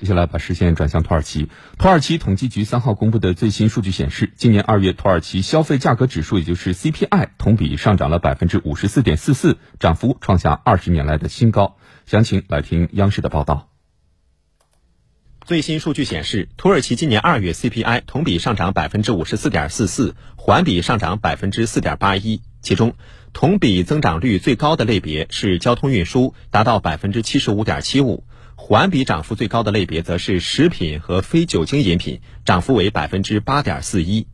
接下来把视线转向土耳其。土耳其统计局三号公布的最新数据显示，今年二月土耳其消费价格指数，也就是 CPI，同比上涨了百分之五十四点四四，涨幅创下二十年来的新高。详情来听央视的报道。最新数据显示，土耳其今年二月 CPI 同比上涨百分之五十四点四四，环比上涨百分之四点八一。其中，同比增长率最高的类别是交通运输，达到百分之七十五点七五。环比涨幅最高的类别则是食品和非酒精饮品，涨幅为百分之八点四一。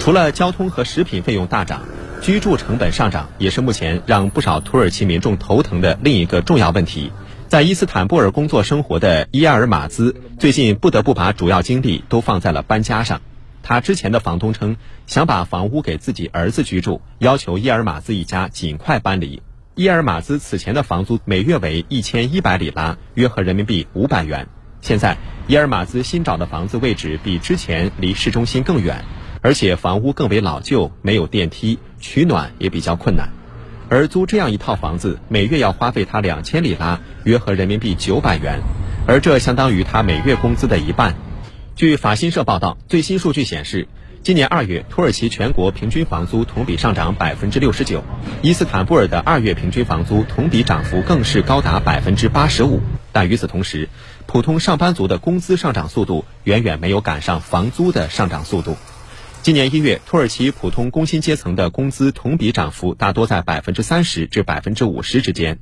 除了交通和食品费用大涨，居住成本上涨也是目前让不少土耳其民众头疼的另一个重要问题。在伊斯坦布尔工作生活的伊尔马兹，最近不得不把主要精力都放在了搬家上。他之前的房东称想把房屋给自己儿子居住，要求伊尔马兹一家尽快搬离。伊尔马兹此前的房租每月为一千一百里拉，约合人民币五百元。现在，伊尔马兹新找的房子位置比之前离市中心更远，而且房屋更为老旧，没有电梯，取暖也比较困难。而租这样一套房子，每月要花费他两千里拉，约合人民币九百元，而这相当于他每月工资的一半。据法新社报道，最新数据显示。今年二月，土耳其全国平均房租同比上涨百分之六十九，伊斯坦布尔的二月平均房租同比涨幅更是高达百分之八十五。但与此同时，普通上班族的工资上涨速度远远没有赶上房租的上涨速度。今年一月，土耳其普通工薪阶层的工资同比涨幅大多在百分之三十至百分之五十之间。